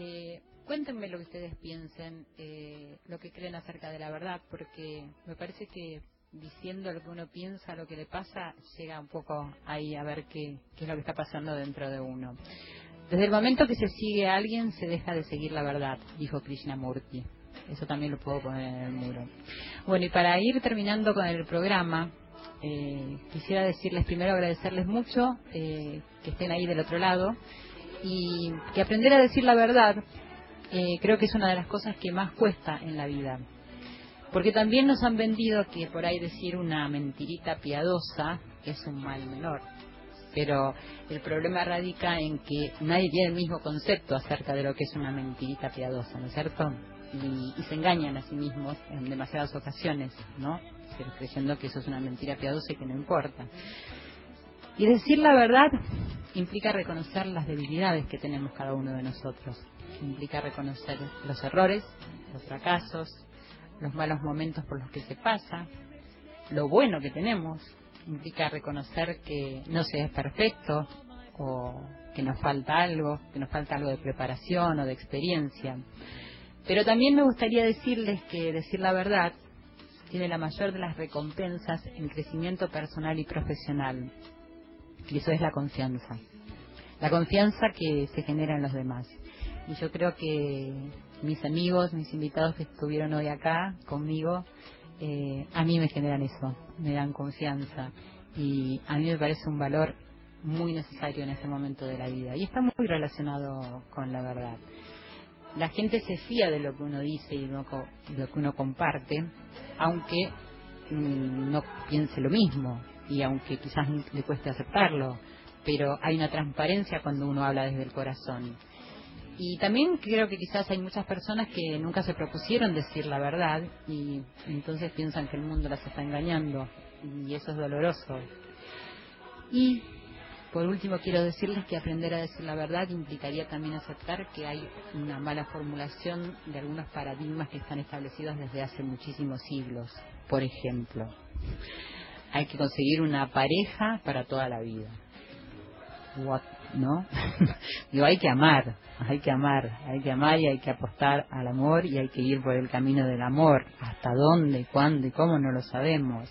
Eh, cuéntenme lo que ustedes piensen, eh, lo que creen acerca de la verdad, porque me parece que diciendo lo que uno piensa, lo que le pasa, llega un poco ahí a ver qué, qué es lo que está pasando dentro de uno. Desde el momento que se sigue a alguien, se deja de seguir la verdad, dijo Krishnamurti. Eso también lo puedo poner en el muro. Bueno, y para ir terminando con el programa, eh, quisiera decirles primero agradecerles mucho eh, que estén ahí del otro lado y que aprender a decir la verdad eh, creo que es una de las cosas que más cuesta en la vida. Porque también nos han vendido que por ahí decir una mentirita piadosa es un mal menor. Pero el problema radica en que nadie tiene el mismo concepto acerca de lo que es una mentirita piadosa, ¿no es cierto? Y, se engañan a sí mismos en demasiadas ocasiones, ¿no? Creyendo que eso es una mentira piadosa y que no importa. Y decir la verdad implica reconocer las debilidades que tenemos cada uno de nosotros implica reconocer los errores, los fracasos, los malos momentos por los que se pasa, lo bueno que tenemos, implica reconocer que no se es perfecto o que nos falta algo, que nos falta algo de preparación o de experiencia. Pero también me gustaría decirles que decir la verdad tiene la mayor de las recompensas en crecimiento personal y profesional. Y eso es la confianza. La confianza que se genera en los demás. Y yo creo que mis amigos, mis invitados que estuvieron hoy acá conmigo, eh, a mí me generan eso, me dan confianza. Y a mí me parece un valor muy necesario en este momento de la vida. Y está muy relacionado con la verdad. La gente se fía de lo que uno dice y de lo que uno comparte, aunque mm, no piense lo mismo y aunque quizás le cueste aceptarlo, pero hay una transparencia cuando uno habla desde el corazón. Y también creo que quizás hay muchas personas que nunca se propusieron decir la verdad y entonces piensan que el mundo las está engañando y eso es doloroso. Y por último quiero decirles que aprender a decir la verdad implicaría también aceptar que hay una mala formulación de algunos paradigmas que están establecidos desde hace muchísimos siglos. Por ejemplo, hay que conseguir una pareja para toda la vida. ¿no? Digo, hay que amar, hay que amar, hay que amar y hay que apostar al amor y hay que ir por el camino del amor. ¿Hasta dónde, cuándo y cómo no lo sabemos?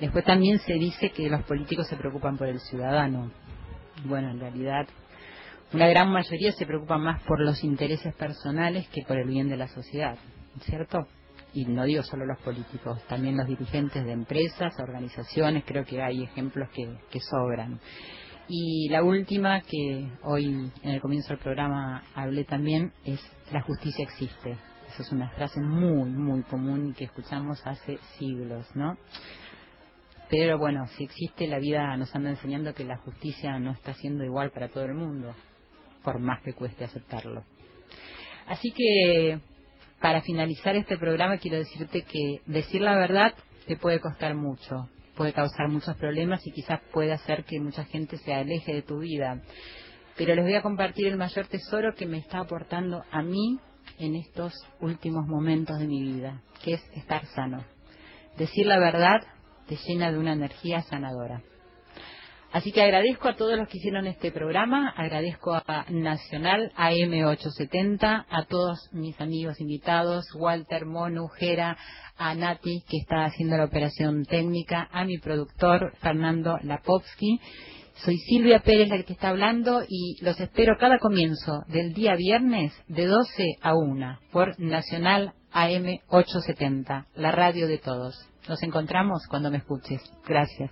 Después también se dice que los políticos se preocupan por el ciudadano. Bueno, en realidad una gran mayoría se preocupa más por los intereses personales que por el bien de la sociedad, ¿cierto? Y no digo solo los políticos, también los dirigentes de empresas, organizaciones, creo que hay ejemplos que, sobran. Y la última, que hoy en el comienzo del programa hablé también, es la justicia existe. Esa es una frase muy, muy común que escuchamos hace siglos, ¿no? Pero bueno, si existe, la vida nos anda enseñando que la justicia no está siendo igual para todo el mundo, por más que cueste aceptarlo. Así que, para finalizar este programa, quiero decirte que decir la verdad te puede costar mucho, puede causar muchos problemas y quizás puede hacer que mucha gente se aleje de tu vida. Pero les voy a compartir el mayor tesoro que me está aportando a mí en estos últimos momentos de mi vida, que es estar sano. Decir la verdad te llena de una energía sanadora. Así que agradezco a todos los que hicieron este programa, agradezco a Nacional AM870, a todos mis amigos invitados, Walter, Monu, Jera, a Nati, que está haciendo la operación técnica, a mi productor, Fernando Lapovsky. Soy Silvia Pérez la que está hablando y los espero cada comienzo del día viernes de 12 a 1 por Nacional AM870, la radio de todos. Nos encontramos cuando me escuches. Gracias.